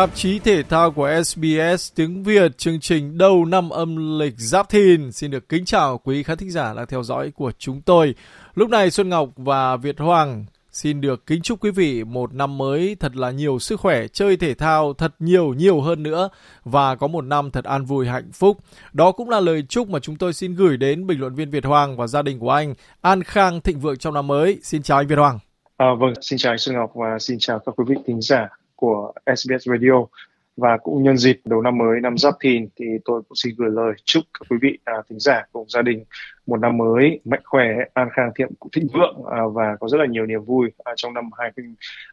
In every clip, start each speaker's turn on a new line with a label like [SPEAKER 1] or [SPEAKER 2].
[SPEAKER 1] Tạp chí thể thao của SBS tiếng Việt chương trình đầu năm âm lịch Giáp Thìn xin được kính chào quý khán thính giả đang theo dõi của chúng tôi. Lúc này Xuân Ngọc và Việt Hoàng xin được kính chúc quý vị một năm mới thật là nhiều sức khỏe, chơi thể thao thật nhiều nhiều hơn nữa và có một năm thật an vui hạnh phúc. Đó cũng là lời chúc mà chúng tôi xin gửi đến bình luận viên Việt Hoàng và gia đình của anh an khang thịnh vượng trong năm mới. Xin chào anh Việt Hoàng.
[SPEAKER 2] À, vâng, xin chào anh Xuân Ngọc và xin chào các quý vị thính giả của SBS Radio và cũng nhân dịp đầu năm mới năm Giáp Thìn thì tôi cũng xin gửi lời chúc các quý vị à, thính giả cùng gia đình một năm mới mạnh khỏe, an khang thiện thịnh vượng à, và có rất là nhiều niềm vui à, trong năm hai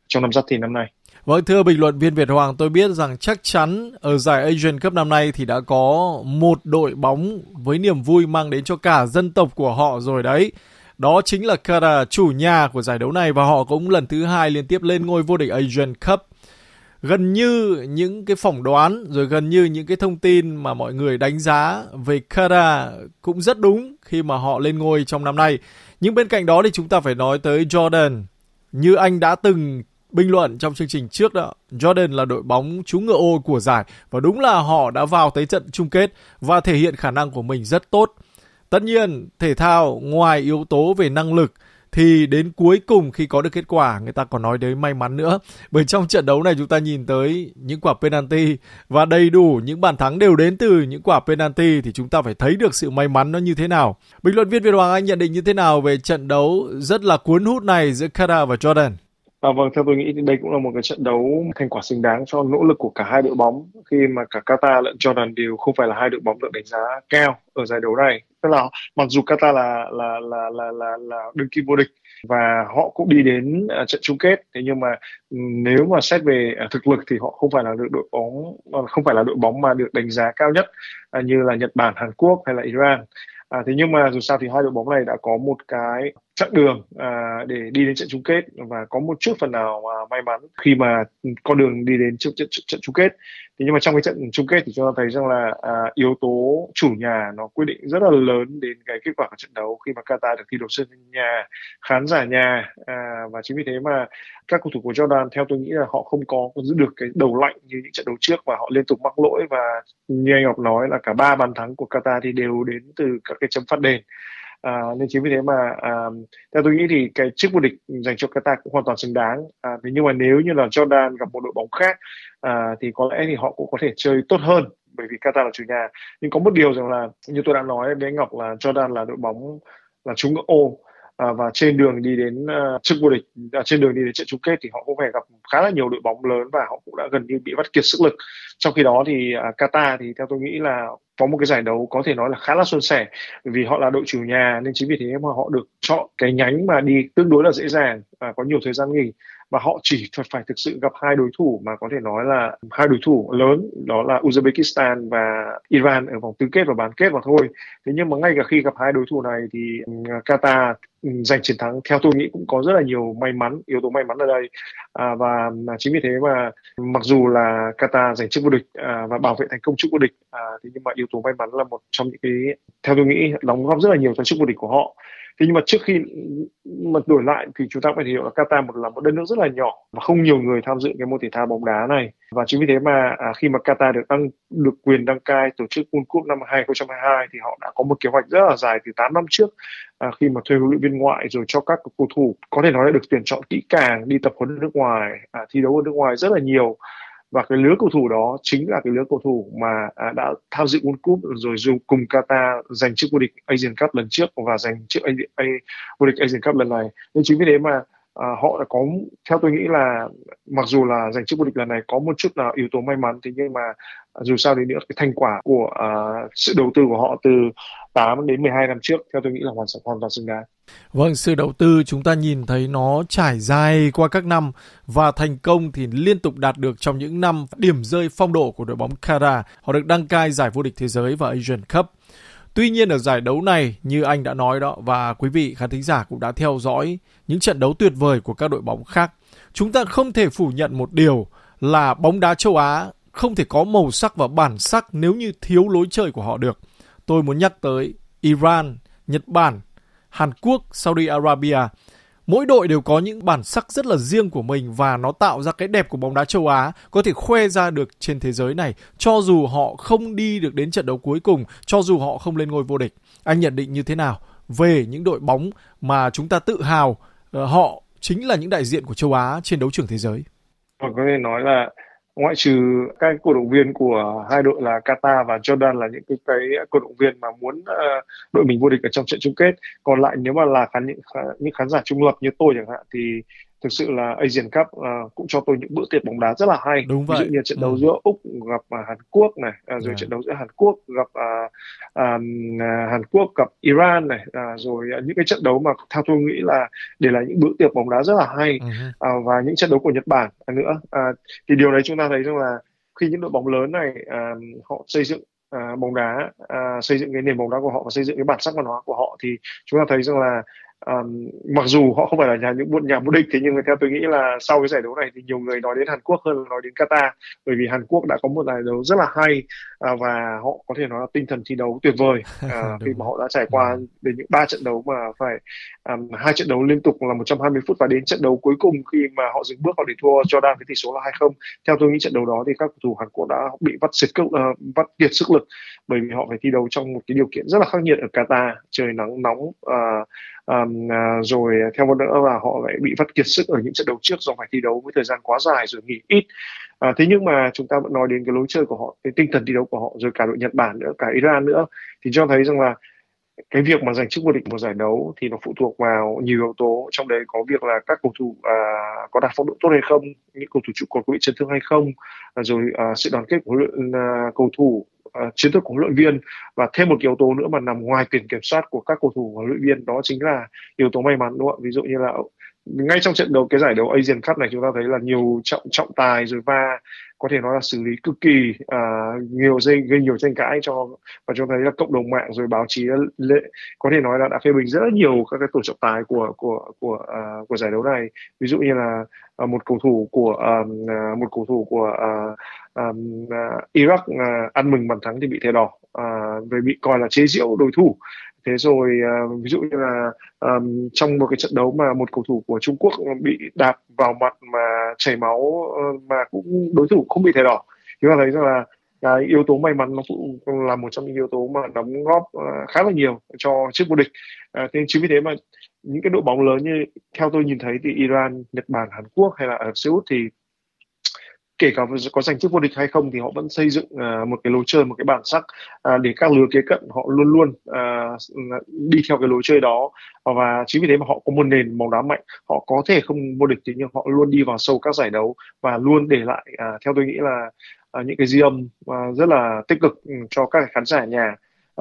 [SPEAKER 2] trong năm Giáp Thìn năm nay.
[SPEAKER 1] Vâng, thưa bình luận viên Việt Hoàng, tôi biết rằng chắc chắn ở giải Asian Cup năm nay thì đã có một đội bóng với niềm vui mang đến cho cả dân tộc của họ rồi đấy. Đó chính là Qatar, chủ nhà của giải đấu này và họ cũng lần thứ hai liên tiếp lên ngôi vô địch Asian Cup. Gần như những cái phỏng đoán rồi gần như những cái thông tin mà mọi người đánh giá về Kara cũng rất đúng khi mà họ lên ngôi trong năm nay. Nhưng bên cạnh đó thì chúng ta phải nói tới Jordan. Như anh đã từng bình luận trong chương trình trước đó, Jordan là đội bóng chú ngựa ô của giải và đúng là họ đã vào tới trận chung kết và thể hiện khả năng của mình rất tốt. Tất nhiên, thể thao ngoài yếu tố về năng lực thì đến cuối cùng khi có được kết quả, người ta còn nói đến may mắn nữa. Bởi trong trận đấu này chúng ta nhìn tới những quả penalty và đầy đủ những bàn thắng đều đến từ những quả penalty thì chúng ta phải thấy được sự may mắn nó như thế nào. Bình luận viên Việt Hoàng Anh nhận định như thế nào về trận đấu rất là cuốn hút này giữa Qatar và Jordan?
[SPEAKER 2] À, vâng, theo tôi nghĩ thì đây cũng là một cái trận đấu thành quả xứng đáng cho nỗ lực của cả hai đội bóng khi mà cả Qatar lẫn Jordan đều không phải là hai đội bóng được đánh giá cao ở giải đấu này. Tức là mặc dù Qatar là là là là là, là đương kim vô địch và họ cũng đi đến uh, trận chung kết thế nhưng mà ừ, nếu mà xét về uh, thực lực thì họ không phải là được đội bóng à, không phải là đội bóng mà được đánh giá cao nhất uh, như là Nhật Bản, Hàn Quốc hay là Iran. À, thế nhưng mà dù sao thì hai đội bóng này đã có một cái chặng đường à, để đi đến trận chung kết. Và có một chút phần nào mà may mắn khi mà con đường đi đến trận, trận, trận chung kết. Thế nhưng mà trong cái trận chung kết thì chúng ta thấy rằng là à, yếu tố chủ nhà nó quyết định rất là lớn đến cái kết quả của trận đấu khi mà Qatar được thi đấu sân nhà khán giả nhà. À, và chính vì thế mà các cầu thủ của Jordan theo tôi nghĩ là họ không có giữ được cái đầu lạnh như những trận đấu trước và họ liên tục mắc lỗi. Và như anh Ngọc nói là cả ba bàn thắng của Qatar thì đều đến từ các cái chấm phạt đền. À, nên chính vì thế mà à, theo tôi nghĩ thì cái chức vô địch dành cho Qatar cũng hoàn toàn xứng đáng. À, thế nhưng mà nếu như là Jordan gặp một đội bóng khác à, thì có lẽ thì họ cũng có thể chơi tốt hơn bởi vì Qatar là chủ nhà. Nhưng có một điều rằng là như tôi đã nói với anh Ngọc là Jordan là đội bóng là trúng ô à, và trên đường đi đến à, uh, chức vô địch à, trên đường đi đến trận chung kết thì họ cũng phải gặp khá là nhiều đội bóng lớn và họ cũng đã gần như bị vắt kiệt sức lực trong khi đó thì uh, Qatar thì theo tôi nghĩ là có một cái giải đấu có thể nói là khá là suôn sẻ vì họ là đội chủ nhà, nên chính vì thế mà họ được chọn cái nhánh mà đi tương đối là dễ dàng và có nhiều thời gian nghỉ. Và họ chỉ phải thực sự gặp hai đối thủ mà có thể nói là hai đối thủ lớn, đó là Uzbekistan và Iran ở vòng tứ kết và bán kết mà thôi. Thế nhưng mà ngay cả khi gặp hai đối thủ này thì ừ, Qatar giành chiến thắng. Theo tôi nghĩ cũng có rất là nhiều may mắn yếu tố may mắn ở đây. À, và à, chính vì thế mà mặc dù là Qatar giành chức vô địch à, và bảo vệ thành công chức vô địch à, thế nhưng mà yếu tố may mắn là một trong những cái theo tôi nghĩ đóng góp rất là nhiều cho chức vô địch của họ. Thế nhưng mà trước khi mà đổi lại thì chúng ta phải hiểu là Qatar một là một đất nước rất là nhỏ và không nhiều người tham dự cái môn thể thao bóng đá này. Và chính vì thế mà à, khi mà Qatar được đăng được quyền đăng cai tổ chức World Cup năm 2022 thì họ đã có một kế hoạch rất là dài từ 8 năm trước à, khi mà thuê huấn luyện viên ngoại rồi cho các cầu thủ có thể nói là được tuyển chọn kỹ càng đi tập huấn ở nước ngoài à, thi đấu ở nước ngoài rất là nhiều. Và cái lứa cầu thủ đó chính là cái lứa cầu thủ mà à, đã tham dự World Cup rồi dùng cùng Qatar giành chức vô địch Asian Cup lần trước và giành chức vô địch Asian Cup lần này. Nên chính vì thế mà à, họ đã có theo tôi nghĩ là mặc dù là giành chức vô địch lần này có một chút là yếu tố may mắn thế nhưng mà dù sao đi nữa cái thành quả của uh, sự đầu tư của họ từ 8 đến 12 năm trước theo tôi nghĩ là hoàn hoàn toàn xứng đáng.
[SPEAKER 1] Vâng, sự đầu tư chúng ta nhìn thấy nó trải dài qua các năm và thành công thì liên tục đạt được trong những năm điểm rơi phong độ của đội bóng Kara. Họ được đăng cai giải vô địch thế giới và Asian Cup. Tuy nhiên ở giải đấu này, như anh đã nói đó và quý vị khán thính giả cũng đã theo dõi những trận đấu tuyệt vời của các đội bóng khác, chúng ta không thể phủ nhận một điều là bóng đá châu Á không thể có màu sắc và bản sắc nếu như thiếu lối chơi của họ được. Tôi muốn nhắc tới Iran, Nhật Bản, Hàn Quốc, Saudi Arabia. Mỗi đội đều có những bản sắc rất là riêng của mình và nó tạo ra cái đẹp của bóng đá châu Á có thể khoe ra được trên thế giới này cho dù họ không đi được đến trận đấu cuối cùng, cho dù họ không lên ngôi vô địch. Anh nhận định như thế nào về những đội bóng mà chúng ta tự hào ờ, họ chính là những đại diện của châu Á trên đấu trường thế giới?
[SPEAKER 2] Có thể nói là ngoại trừ các cổ động viên của hai đội là Qatar và Jordan là những cái, cái cổ động viên mà muốn uh, đội mình vô địch ở trong trận chung kết. Còn lại nếu mà là khán những những khán giả trung lập như tôi chẳng hạn thì thực sự là Asian Cup uh, cũng cho tôi những bữa tiệc bóng đá rất là hay
[SPEAKER 1] Đúng vậy.
[SPEAKER 2] ví dụ như trận đấu
[SPEAKER 1] ừ.
[SPEAKER 2] giữa úc gặp uh, Hàn Quốc này uh, rồi yeah. trận đấu giữa Hàn Quốc gặp uh, um, uh, Hàn Quốc gặp Iran này uh, rồi uh, những cái trận đấu mà theo tôi nghĩ là để là những bữa tiệc bóng đá rất là hay uh, và những trận đấu của Nhật Bản nữa uh, thì điều đấy chúng ta thấy rằng là khi những đội bóng lớn này uh, họ xây dựng uh, bóng đá uh, xây dựng cái nền bóng đá của họ và xây dựng cái bản sắc văn hóa của họ thì chúng ta thấy rằng là Um, mặc dù họ không phải là nhà những buôn nhà vô địch thế nhưng mà theo tôi nghĩ là sau cái giải đấu này thì nhiều người nói đến Hàn Quốc hơn là nói đến Qatar. Bởi vì Hàn Quốc đã có một giải đấu rất là hay uh, và họ có thể nói là tinh thần thi đấu tuyệt vời. Uh, khi mà họ đã trải qua ừ. đến những ba trận đấu mà phải um, hai trận đấu liên tục là 120 phút và đến trận đấu cuối cùng khi mà họ dừng bước họ để thua Jordan với tỷ số là 2-0 theo tôi nghĩ trận đấu đó thì các cầu thủ Hàn Quốc đã bị vắt xịt uh, vắt kiệt sức lực bởi vì họ phải thi đấu trong một cái điều kiện rất là khắc nghiệt ở Qatar. Trời nắng nóng uh, um, rồi à, theo một nữa là họ lại bị vắt kiệt sức ở những trận đấu trước do phải thi đấu với thời gian quá dài rồi nghỉ ít. À, thế nhưng mà chúng ta vẫn nói đến cái lối chơi của họ cái tinh thần thi đấu của họ rồi cả đội Nhật Bản nữa cả Iran nữa. Thì cho thấy rằng là cái việc mà giành chức vô địch một giải đấu thì nó phụ thuộc vào nhiều yếu tố trong đấy có việc là các cầu thủ à, có đạt phong độ tốt hay không những cầu thủ trụ cột có bị chấn thương hay không à, rồi à, sự đoàn kết của huấn luyện à, cầu thủ uh, chiến thuật của huấn luyện viên. Và thêm một yếu tố nữa mà nằm ngoài quyền kiểm soát của các cầu thủ huấn luyện viên đó chính là yếu tố may mắn đúng không ạ? Ví dụ như là ngay trong trận đấu cái giải đấu Asian Cup này chúng ta thấy là nhiều trọng trọng tài rồi va có thể nói là xử lý cực kỳ uh, nhiều dây gây nhiều tranh cãi cho và cho thấy là cộng đồng mạng rồi báo chí lệ có thể nói là đã phê bình rất là nhiều các cái tổ trọng tài của của của uh, của giải đấu này. Ví dụ như là uh, một cầu thủ của uh, một cầu thủ của uh, um, uh, Iraq uh, ăn mừng bàn thắng thì bị thẻ đỏ uh, về bị coi là chế giễu đối thủ. Thế rồi uh, ví dụ như là um, trong một cái trận đấu mà một cầu thủ của Trung Quốc bị đạp vào mặt mà chảy máu uh, mà cũng đối thủ không bị thẻ đỏ. Chúng ta thấy rằng là cái yếu tố may mắn nó cũng là một trong những yếu tố mà đóng góp uh, khá là nhiều cho chiếc vô địch. Uh, thế chính vì thế mà những cái đội bóng lớn như theo tôi nhìn thấy thì Iran, Nhật Bản, Hàn Quốc hay là ở Seoul thì kể cả có giành chức vô địch hay không thì họ vẫn xây dựng uh, một cái lối chơi một cái bản sắc uh, để các lứa kế cận họ luôn luôn uh, đi theo cái lối chơi đó. Và chính vì thế mà họ có một nền bóng đá mạnh họ có thể không vô địch thế nhưng họ luôn đi vào sâu các giải đấu và luôn để lại uh, theo tôi nghĩ là uh, những cái di âm uh, rất là tích cực ừ, cho các khán giả nhà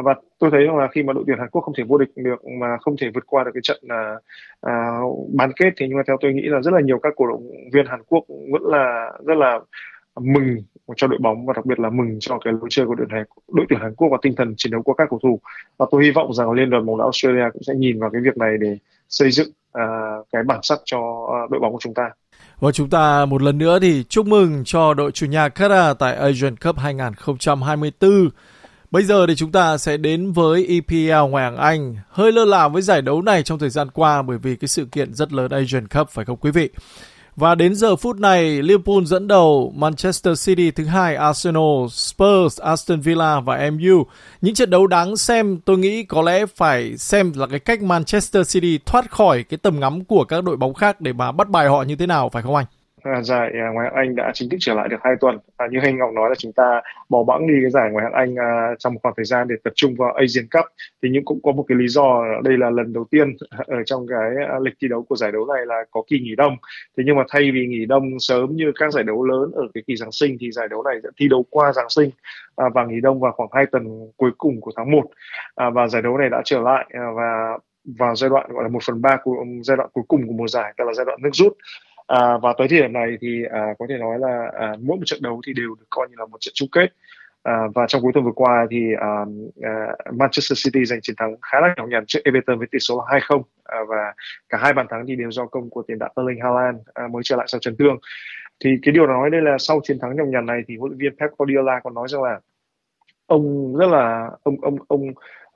[SPEAKER 2] và tôi thấy rằng là khi mà đội tuyển Hàn Quốc không thể vô địch được mà không thể vượt qua được cái trận là à, bán kết thì nhưng mà theo tôi nghĩ là rất là nhiều các cổ động viên Hàn Quốc vẫn là rất là mừng cho đội bóng và đặc biệt là mừng cho cái lối chơi của đội Hàn đội tuyển Hàn Quốc và tinh thần chiến đấu của các cầu thủ và tôi hy vọng rằng liên đoàn bóng đá Australia cũng sẽ nhìn vào cái việc này để xây dựng uh, cái bản sắc cho uh, đội bóng của chúng ta.
[SPEAKER 1] Và chúng ta một lần nữa thì chúc mừng cho đội chủ nhà Qatar tại Asian Cup 2024 Bây giờ thì chúng ta sẽ đến với EPL ngoại hạng Anh. Hơi lơ là với giải đấu này trong thời gian qua bởi vì cái sự kiện rất lớn Asian Cup phải không quý vị? Và đến giờ phút này, Liverpool dẫn đầu, Manchester City thứ hai, Arsenal, Spurs, Aston Villa và MU. Những trận đấu đáng xem, tôi nghĩ có lẽ phải xem là cái cách Manchester City thoát khỏi cái tầm ngắm của các đội bóng khác để mà bắt bài họ như thế nào, phải không anh?
[SPEAKER 2] À, dạ, dạ, giải ngoại hạng Anh đã chính thức trở lại được hai tuần. À, như anh Ngọc nói là chúng ta bỏ bẵng đi cái giải ngoại hạng Anh à, trong một khoảng thời gian để tập trung vào Asian Cup. Thì nhưng cũng có một cái lý do đây là lần đầu tiên ở trong cái à, lịch thi đấu của giải đấu này là có kỳ nghỉ đông. Thế nhưng mà thay vì nghỉ đông sớm như các giải đấu lớn ở cái kỳ Giáng sinh thì giải đấu này sẽ thi đấu qua Giáng sinh à, và nghỉ đông vào khoảng hai tuần cuối cùng của tháng 1 à, và giải đấu này đã trở lại à, và vào giai đoạn gọi là một phần ba của giai đoạn cuối cùng của mùa giải, tức là giai đoạn nước rút. À, và tới thời điểm này thì à, có thể nói là à, mỗi một trận đấu thì đều được coi như là một trận chung kết. À, và trong cuối tuần vừa qua thì à, à, Manchester City giành chiến thắng khá là nhỏ nhằn trước Everton với tỷ số là 2-0 à, và cả hai bàn thắng thì đều do công của tiền đạo Erling Haaland à, mới trở lại sau chấn thương. Thì cái điều nói đây là sau chiến thắng nhỏ nhằn này thì huấn luyện viên Pep Guardiola còn nói rằng là ông rất là ông ông ông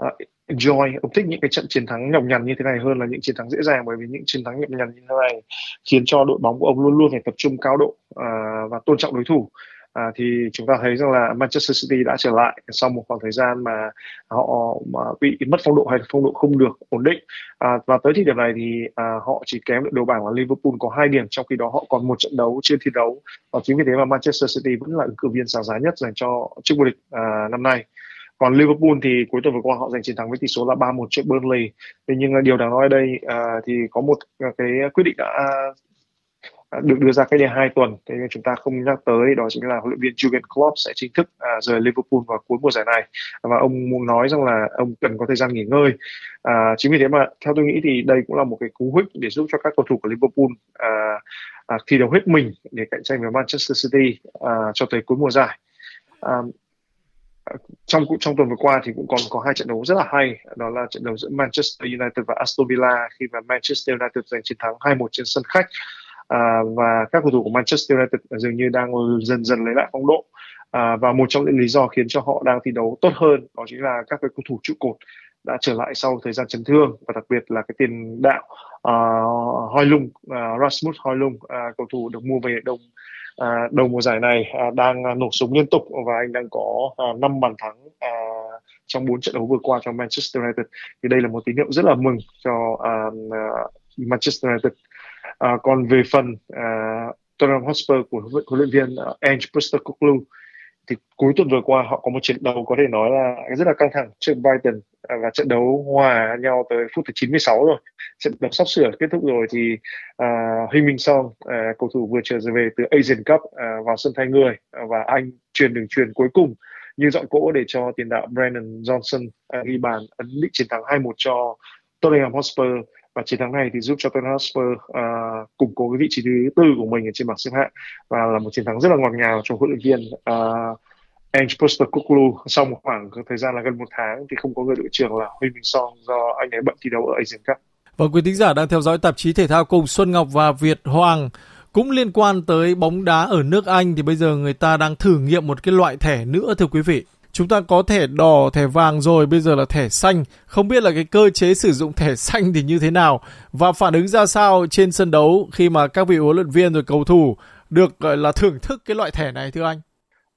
[SPEAKER 2] Ờ, uh, enjoy ông thích những cái trận chiến thắng nhọc nhằn như thế này hơn là những chiến thắng dễ dàng bởi vì những chiến thắng nhọc nhằn như thế này khiến cho đội bóng của ông luôn luôn phải tập trung cao độ uh, và tôn trọng đối thủ. À, thì chúng ta thấy rằng là Manchester City đã trở lại sau một khoảng thời gian mà họ mà bị mất phong độ hay phong độ không được ổn định. À, và tới thời điểm này thì à, họ chỉ kém đội đầu bảng là Liverpool có hai điểm trong khi đó họ còn một trận đấu chưa thi đấu. Và chính vì thế mà Manchester City vẫn là ứng cử viên sáng giá nhất dành cho chức vô địch à, năm nay còn Liverpool thì cuối tuần vừa qua họ giành chiến thắng với tỷ số là 3-1 trước Burnley. Thế nhưng à, điều đáng nói ở đây uh, thì có một à, cái quyết định đã được đưa ra cách đây hai tuần. Thế nên chúng ta không nhắc tới đó chính là huấn luyện viên Jurgen Klopp sẽ chính thức à, rời Liverpool vào cuối mùa giải này. Và ông muốn nói rằng là ông cần có thời gian nghỉ ngơi. À, chính vì thế mà theo tôi nghĩ thì đây cũng là một cái cú hích để giúp cho các cầu thủ của Liverpool à, à, thi đấu hết mình để cạnh tranh với Manchester City à, cho tới cuối mùa giải. À, trong trong tuần vừa qua thì cũng còn có hai trận đấu rất là hay. Đó là trận đấu giữa Manchester United và Aston Villa khi mà Manchester United giành chiến thắng 2-1 trên sân khách. À, và các cầu thủ của Manchester United dường như đang dần dần lấy lại phong độ. À, và một trong những lý do khiến cho họ đang thi đấu tốt hơn đó chính là các cái cầu thủ trụ cột đã trở lại sau thời gian chấn thương và đặc biệt là cái tiền đạo à, uh, Hoi Lung, uh, à, Rasmus Hoi Lung, uh, à, cầu thủ được mua về đồng à, đầu mùa giải này à, đang à, nổ súng liên tục và anh đang có à, 5 bàn thắng à, trong 4 trận đấu vừa qua cho Manchester United. Thì đây là một tín hiệu rất là mừng cho à, à Manchester United. À, còn về phần à, Tottenham Hotspur của huấn luyện viên uh, Ange Postecoglou thì cuối tuần vừa qua họ có một trận đấu có thể nói là rất là căng thẳng trước Brighton và trận đấu hòa nhau tới phút thứ 96 rồi. Trận đấu sắp sửa kết thúc rồi thì uh, Huy Minh Song uh, cầu thủ vừa trở về từ Asian Cup uh, vào sân thay người uh, và anh truyền đường truyền cuối cùng như dọn cỗ để cho tiền đạo Brandon Johnson uh, ghi bàn ấn định chiến thắng 2-1 cho Tottenham Hotspur và chiến thắng này thì giúp cho Tottenham Hotspur uh, củng cố cái vị trí thứ tư của mình ở trên bảng xếp hạng và là một chiến thắng rất là ngọt ngào cho huấn luyện viên à, uh, Ange Postecoglou sau một khoảng thời gian là gần một tháng thì không có người đội trưởng là Huy Minh Song do anh ấy bận thi đấu ở Asian Cup.
[SPEAKER 1] Và quý thính giả đang theo dõi tạp chí thể thao cùng Xuân Ngọc và Việt Hoàng cũng liên quan tới bóng đá ở nước Anh thì bây giờ người ta đang thử nghiệm một cái loại thẻ nữa thưa quý vị. Chúng ta có thẻ đỏ, thẻ vàng rồi, bây giờ là thẻ xanh. Không biết là cái cơ chế sử dụng thẻ xanh thì như thế nào và phản ứng ra sao trên sân đấu khi mà các vị huấn luyện viên rồi cầu thủ được gọi là thưởng thức cái loại thẻ này thưa anh?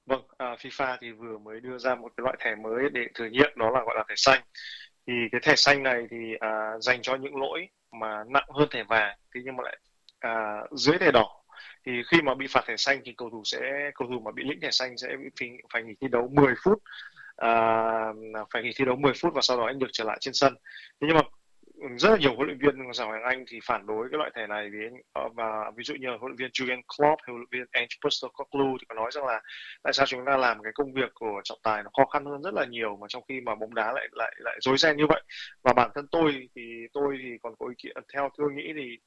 [SPEAKER 2] Vâng, à, FIFA thì vừa mới đưa ra một cái loại thẻ mới để thử nghiệm đó là gọi là thẻ xanh. Thì cái thẻ xanh này thì à, dành cho những lỗi mà nặng hơn thẻ vàng, thế nhưng mà lại à, dưới thẻ đỏ thì khi mà bị phạt thẻ xanh thì cầu thủ sẽ cầu thủ mà bị lĩnh thẻ xanh sẽ bị phải, phải nghỉ thi đấu 10 phút à, phải nghỉ thi đấu 10 phút và sau đó anh được trở lại trên sân. Thế nhưng mà rất là nhiều huấn luyện viên giải hoàng Anh thì phản đối cái loại thẻ này vì anh ờ, và ví dụ như huấn luyện viên Jurgen Klopp hay huấn luyện viên Ange Postecoglou thì có nói rằng là tại sao chúng ta làm cái công việc của trọng tài nó khó khăn hơn rất là nhiều mà trong khi mà bóng đá lại lại lại rối ren như vậy. Và bản thân tôi thì tôi thì còn có ý kiến theo tôi nghĩ thì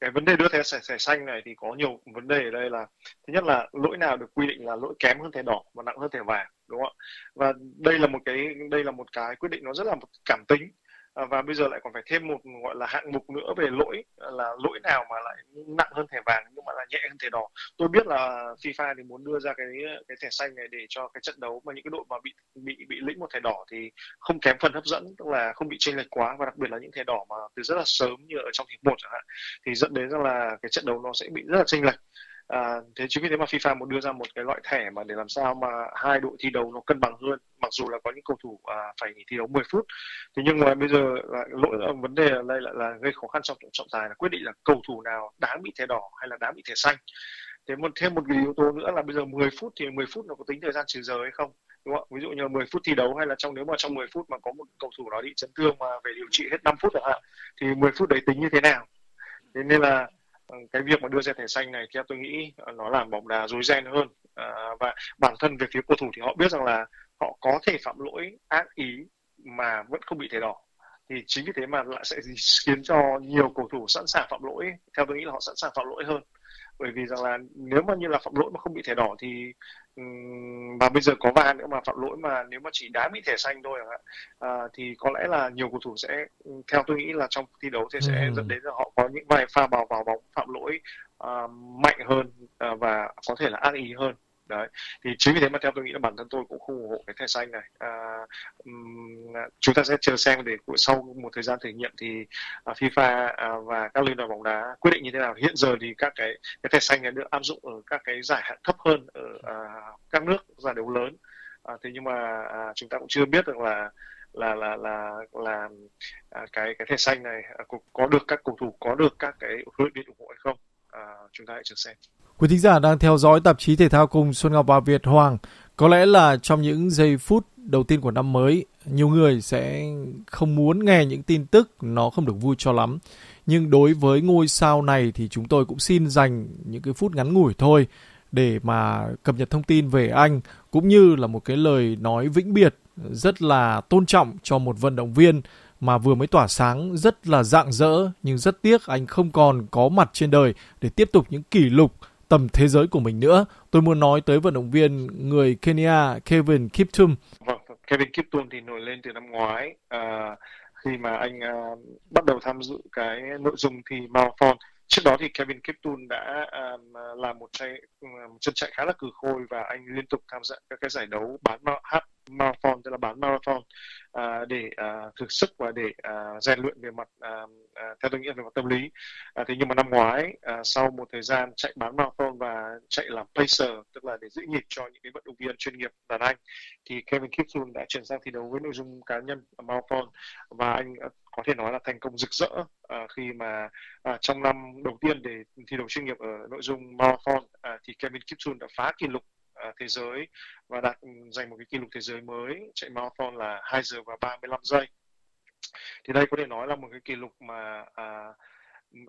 [SPEAKER 2] cái vấn đề đưa thẻ thẻ xanh này thì có nhiều vấn đề ở đây là, thứ nhất là lỗi nào được quy định là lỗi kém hơn thẻ đỏ và nặng hơn thẻ vàng, đúng không ạ? Và đây là một cái, đây là một cái quyết định nó rất là một cảm tính. À, và bây giờ lại còn phải thêm một, gọi là, hạng mục nữa về lỗi, là lỗi nào mà lại nặng hơn thẻ vàng nhưng mà là nhẹ hơn thẻ đỏ. Tôi biết là FIFA thì muốn đưa ra cái cái thẻ xanh này để cho cái trận đấu mà những cái đội mà bị bị bị lĩnh một thẻ đỏ thì không kém phần hấp dẫn, tức là không bị chênh lệch quá và đặc biệt là những thẻ đỏ mà từ rất là sớm như ở trong hiệp một chẳng hạn, thì dẫn đến rằng là cái trận đấu nó sẽ bị rất là chênh lệch. À, thế chính vì thế mà FIFA muốn đưa ra một cái loại thẻ mà để làm sao mà hai đội thi đấu nó cân bằng hơn mặc dù là có những cầu thủ à, phải nghỉ thi đấu 10 phút thế nhưng mà bây giờ là lỗi là vấn đề ở đây lại là gây khó khăn trong trọng tài là quyết định là cầu thủ nào đáng bị thẻ đỏ hay là đáng bị thẻ xanh. Thế một thêm một cái yếu tố nữa là bây giờ 10 phút thì 10 phút nó có tính thời gian trừ giờ hay không đúng không ví dụ như 10 phút thi đấu hay là trong nếu mà trong 10 phút mà có một cầu thủ đó bị chấn thương mà phải điều trị hết 5 phút chẳng hạn thì 10 phút đấy tính như thế nào? Thế nên là Vâng, cái việc mà đưa ra thẻ xanh này theo tôi nghĩ nó làm bóng đá rối ren hơn. À, và bản thân về phía cầu thủ thì họ biết rằng là họ có thể phạm lỗi ác ý mà vẫn không bị thẻ đỏ. Thì chính vì thế mà lại sẽ khiến cho nhiều cầu thủ sẵn sàng phạm lỗi. Theo tôi nghĩ là họ sẵn sàng phạm lỗi hơn. Bởi vì rằng là nếu mà như là phạm lỗi mà không bị thẻ đỏ thì và bây giờ có va nữa mà phạm lỗi mà nếu mà chỉ đá bị thẻ xanh thôi à, thì có lẽ là nhiều cầu thủ sẽ theo tôi nghĩ là trong thi đấu thì sẽ ừ. dẫn đến là họ có những vài pha vào vào bóng phạm lỗi uh, mạnh hơn uh, và có thể là ác ý hơn đấy thì chính vì thế mà theo tôi nghĩ là bản thân tôi cũng không ủng hộ cái thẻ xanh này. À, um, chúng ta sẽ chờ xem để sau một thời gian thử nghiệm thì uh, FIFA uh, và các liên đoàn bóng đá quyết định như thế nào. Hiện giờ thì các cái cái thẻ xanh này được áp dụng ở các cái giải hạn thấp hơn ở uh, các nước giải đấu lớn. Uh, thế nhưng mà uh, chúng ta cũng chưa biết được là là là là là à, cái cái thẻ xanh này à, có, có được các cầu thủ có được các cái huấn luyện viên ủng hộ hay không. À, chúng ta hãy chờ xem.
[SPEAKER 1] Quý thính giả đang theo dõi tạp chí thể thao cùng Xuân Ngọc và Việt Hoàng. Có lẽ là trong những giây phút đầu tiên của năm mới, nhiều người sẽ không muốn nghe những tin tức nó không được vui cho lắm. Nhưng đối với ngôi sao này thì chúng tôi cũng xin dành những cái phút ngắn ngủi thôi để mà cập nhật thông tin về anh cũng như là một cái lời nói vĩnh biệt rất là tôn trọng cho một vận động viên mà vừa mới tỏa sáng rất là rạng rỡ nhưng rất tiếc anh không còn có mặt trên đời để tiếp tục những kỷ lục tầm thế giới của mình nữa. Tôi muốn nói tới vận động viên người Kenya Kevin Kiptum.
[SPEAKER 2] Vâng, Kevin Kiptum thì nổi lên từ năm ngoái à, khi mà anh à, bắt đầu tham dự cái nội dung thi marathon. Trước đó thì Kevin Kiptum đã um, làm một, chạy, ừ, một chân chạy khá là cừ khôi và anh liên tục tham gia các cái giải đấu bán half marathon tức là bán marathon à, để à, thực sức và để à, rèn luyện về mặt à, à, theo tôi nghĩ về mặt tâm lý. À, thế nhưng mà năm ngoái à, sau một thời gian chạy bán marathon và chạy làm pacer tức là để giữ nhịp cho những cái vận động viên chuyên nghiệp đàn anh thì Kevin Kiptum đã chuyển sang thi đấu với nội dung cá nhân marathon. Và anh có thể nói là thành công rực rỡ à, khi mà à, trong năm đầu tiên để thi đấu chuyên nghiệp ở nội dung marathon à, thì Kevin Kiptum đã phá kỷ lục À, thế giới và đạt ừ, giành một cái kỷ lục thế giới mới chạy marathon là 2 giờ và 35 giây. Thì đây có thể nói là một cái kỷ lục mà à,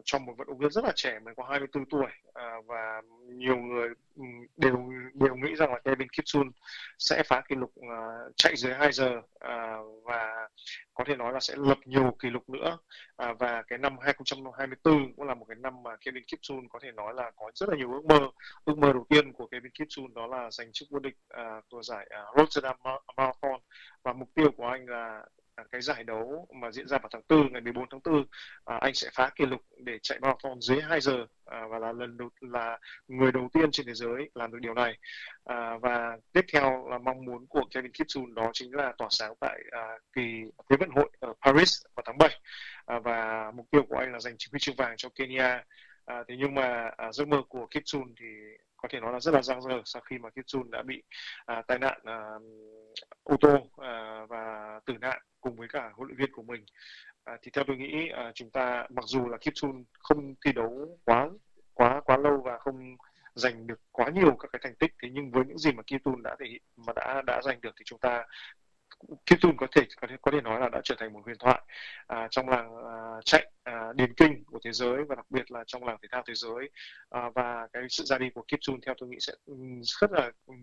[SPEAKER 2] cho một vận động viên rất là trẻ mới có 24 tuổi à, và nhiều người ừ, đều đều nghĩ rằng là Kevin Kipsun sẽ phá kỷ lục à, chạy dưới 2 giờ à, và có thể nói là sẽ lập nhiều kỷ lục nữa. À, và cái năm 2024 cũng là một cái năm mà Kevin Kipsun có thể nói là có rất là nhiều ước mơ. Ước mơ đầu tiên của Kevin Kipsun đó là giành chức vô địch à, của giải à, Rotterdam Marathon. Và mục tiêu của anh là cái giải đấu mà diễn ra vào tháng 4 ngày 14 tháng 4 à, anh sẽ phá kỷ lục để chạy marathon dưới 2 giờ à, và là lần đầu là người đầu tiên trên thế giới làm được điều này. À, và tiếp theo là mong muốn của Kevin Kipchoge đó chính là tỏa sáng tại à, kỳ thế vận hội ở Paris vào tháng 7 à, và mục tiêu của anh là giành huy chương vàng cho Kenya. À, thế nhưng mà à, giấc mơ của Kipchoge thì có thể nói là rất là giang dở sau khi mà Kipchoge đã bị à, tai nạn à, ô tô à, và tử nạn cùng với cả huấn luyện viên của mình. À, thì theo tôi nghĩ à, chúng ta mặc dù là Kim Sun không thi đấu quá quá quá lâu và không giành được quá nhiều các cái thành tích thế nhưng với những gì mà Kim Sun đã thể hiện mà đã đã giành được thì chúng ta Kim Sun có thể có thể có thể nói là đã trở thành một huyền thoại à, trong làng à, chạy à, điền kinh của thế giới và đặc biệt là trong làng thể thao thế giới. À, và cái sự ra đi của Kim Sun theo tôi nghĩ sẽ ừ, rất là ừ,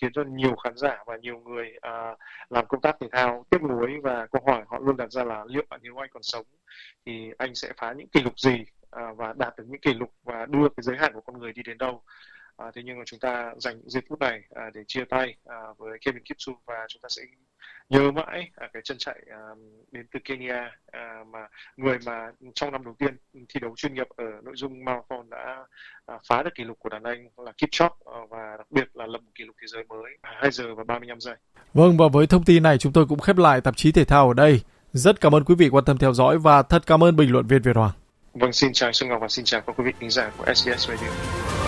[SPEAKER 2] khiến cho nhiều khán giả và nhiều người à, làm công tác thể thao tiếc nuối và câu hỏi họ luôn đặt ra là liệu bạn hiếu anh còn sống thì anh sẽ phá những kỷ lục gì à, và đạt được những kỷ lục và đưa cái giới hạn của con người đi đến đâu? À, thế nhưng mà chúng ta dành giây phút này à, để chia tay à, với Kevin Kipchoge và chúng ta sẽ nhớ mãi à, cái chân chạy à, đến từ Kenya à, mà người mà trong năm đầu tiên thi đấu chuyên nghiệp ở nội dung marathon đã à, phá được kỷ lục của đàn anh là Kipchoge à, và đặc biệt là lập một kỷ lục thế giới mới 2 giờ và 35 giây.
[SPEAKER 1] Vâng và với thông tin này chúng tôi cũng khép lại tạp chí thể thao ở đây. Rất cảm ơn quý vị quan tâm theo dõi và thật cảm ơn bình luận viên Việt Hoàng.
[SPEAKER 2] Vâng, xin chào Xuân Ngọc và xin chào các quý vị khán giả của SBS Radio.